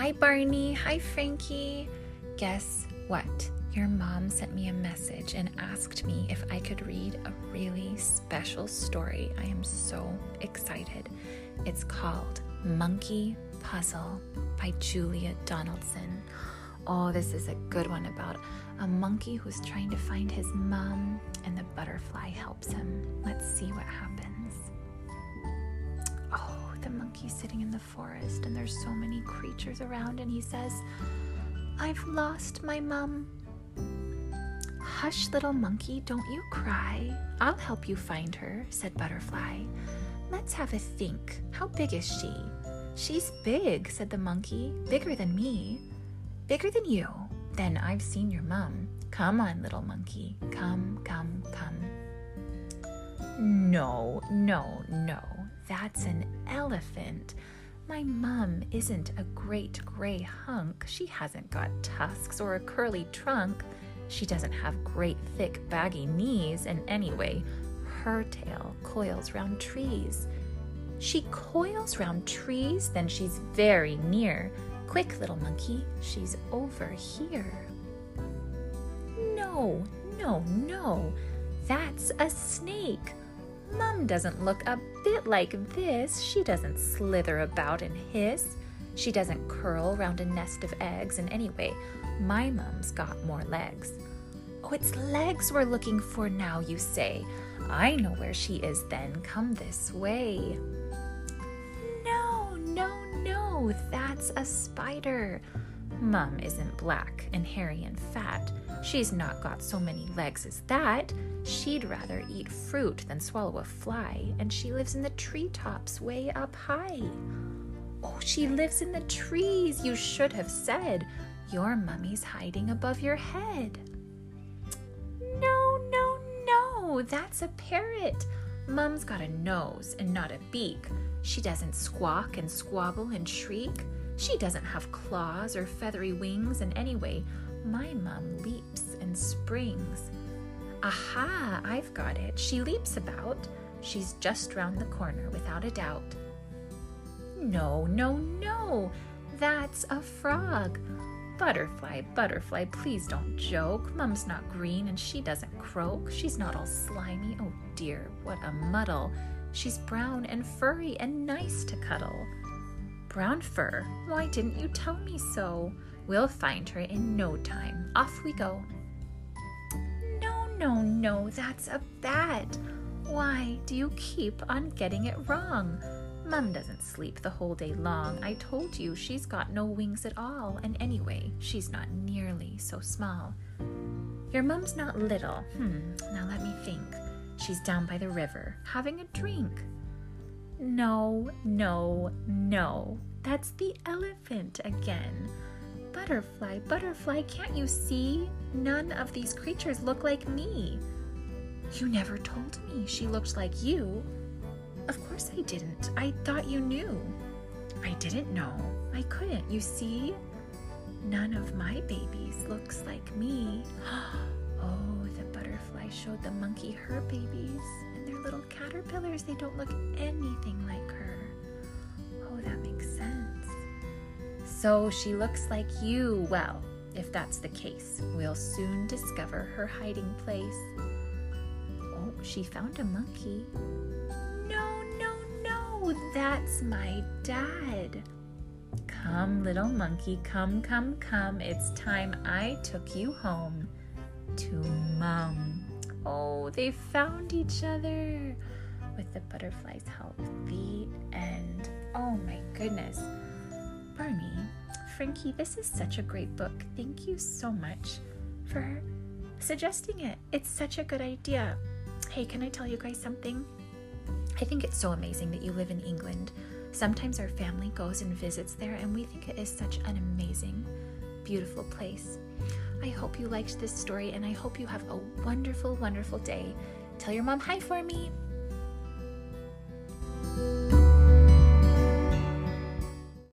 Hi, Barney. Hi, Frankie. Guess what? Your mom sent me a message and asked me if I could read a really special story. I am so excited. It's called Monkey Puzzle by Julia Donaldson. Oh, this is a good one about a monkey who's trying to find his mom, and the butterfly helps him. Let's see what happens. Monkey's sitting in the forest, and there's so many creatures around, and he says, I've lost my mum. Hush, little monkey, don't you cry. I'll help you find her, said Butterfly. Let's have a think. How big is she? She's big, said the monkey. Bigger than me. Bigger than you. Then I've seen your mum. Come on, little monkey. Come, come, come. No, no, no. That's an elephant. My mum isn't a great gray hunk. She hasn't got tusks or a curly trunk. She doesn't have great thick baggy knees, and anyway, her tail coils round trees. She coils round trees, then she's very near. Quick, little monkey, she's over here. No, no, no, that's a snake. Mum doesn't look a bit like this. She doesn't slither about and hiss. She doesn't curl round a nest of eggs, and anyway, my mum's got more legs. Oh, it's legs we're looking for now, you say. I know where she is then. Come this way. No, no, no, that's a spider. Mum isn't black and hairy and fat. She's not got so many legs as that. She'd rather eat fruit than swallow a fly, and she lives in the treetops way up high. Oh, she lives in the trees, you should have said. Your mummy's hiding above your head. No, no, no, that's a parrot. Mum's got a nose and not a beak. She doesn't squawk and squabble and shriek. She doesn't have claws or feathery wings, and anyway, my mum leaps and springs. Aha, I've got it. She leaps about. She's just round the corner, without a doubt. No, no, no, that's a frog. Butterfly, butterfly, please don't joke. Mum's not green and she doesn't croak. She's not all slimy. Oh dear, what a muddle. She's brown and furry and nice to cuddle. Brown fur, why didn't you tell me so? We'll find her in no time. Off we go. No, no, no, that's a bat. Why do you keep on getting it wrong? Mum doesn't sleep the whole day long. I told you she's got no wings at all, and anyway, she's not nearly so small. Your mum's not little. Hmm, now let me think. She's down by the river, having a drink. No, no, no. That's the elephant again. Butterfly, butterfly, can't you see? None of these creatures look like me. You never told me she looked like you. Of course I didn't. I thought you knew. I didn't know. I couldn't. You see? None of my babies looks like me. Oh, the butterfly showed the monkey her babies, and they're little caterpillars. They don't look anything So she looks like you. Well, if that's the case, we'll soon discover her hiding place. Oh, she found a monkey. No, no, no, that's my dad. Come, little monkey, come, come, come. It's time I took you home to mum. Oh, they found each other with the butterfly's help. The end. Oh my goodness. Barney, Frankie, this is such a great book. Thank you so much for suggesting it. It's such a good idea. Hey, can I tell you guys something? I think it's so amazing that you live in England. Sometimes our family goes and visits there, and we think it is such an amazing, beautiful place. I hope you liked this story, and I hope you have a wonderful, wonderful day. Tell your mom hi for me.